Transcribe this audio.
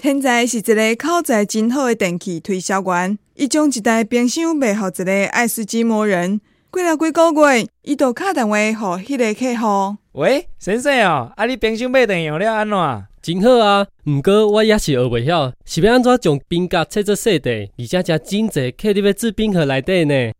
天才是一个口才真好的电器推销员，伊将一台冰箱卖给一个爱斯基摩人。过了几个月，伊就打电话给迄个客户。喂，先生哦，啊，你冰箱买电用了安怎？真好啊，毋过我也是学袂晓，是要安怎将冰格切做细块，而且加真齐，刻入要制冰盒内底呢？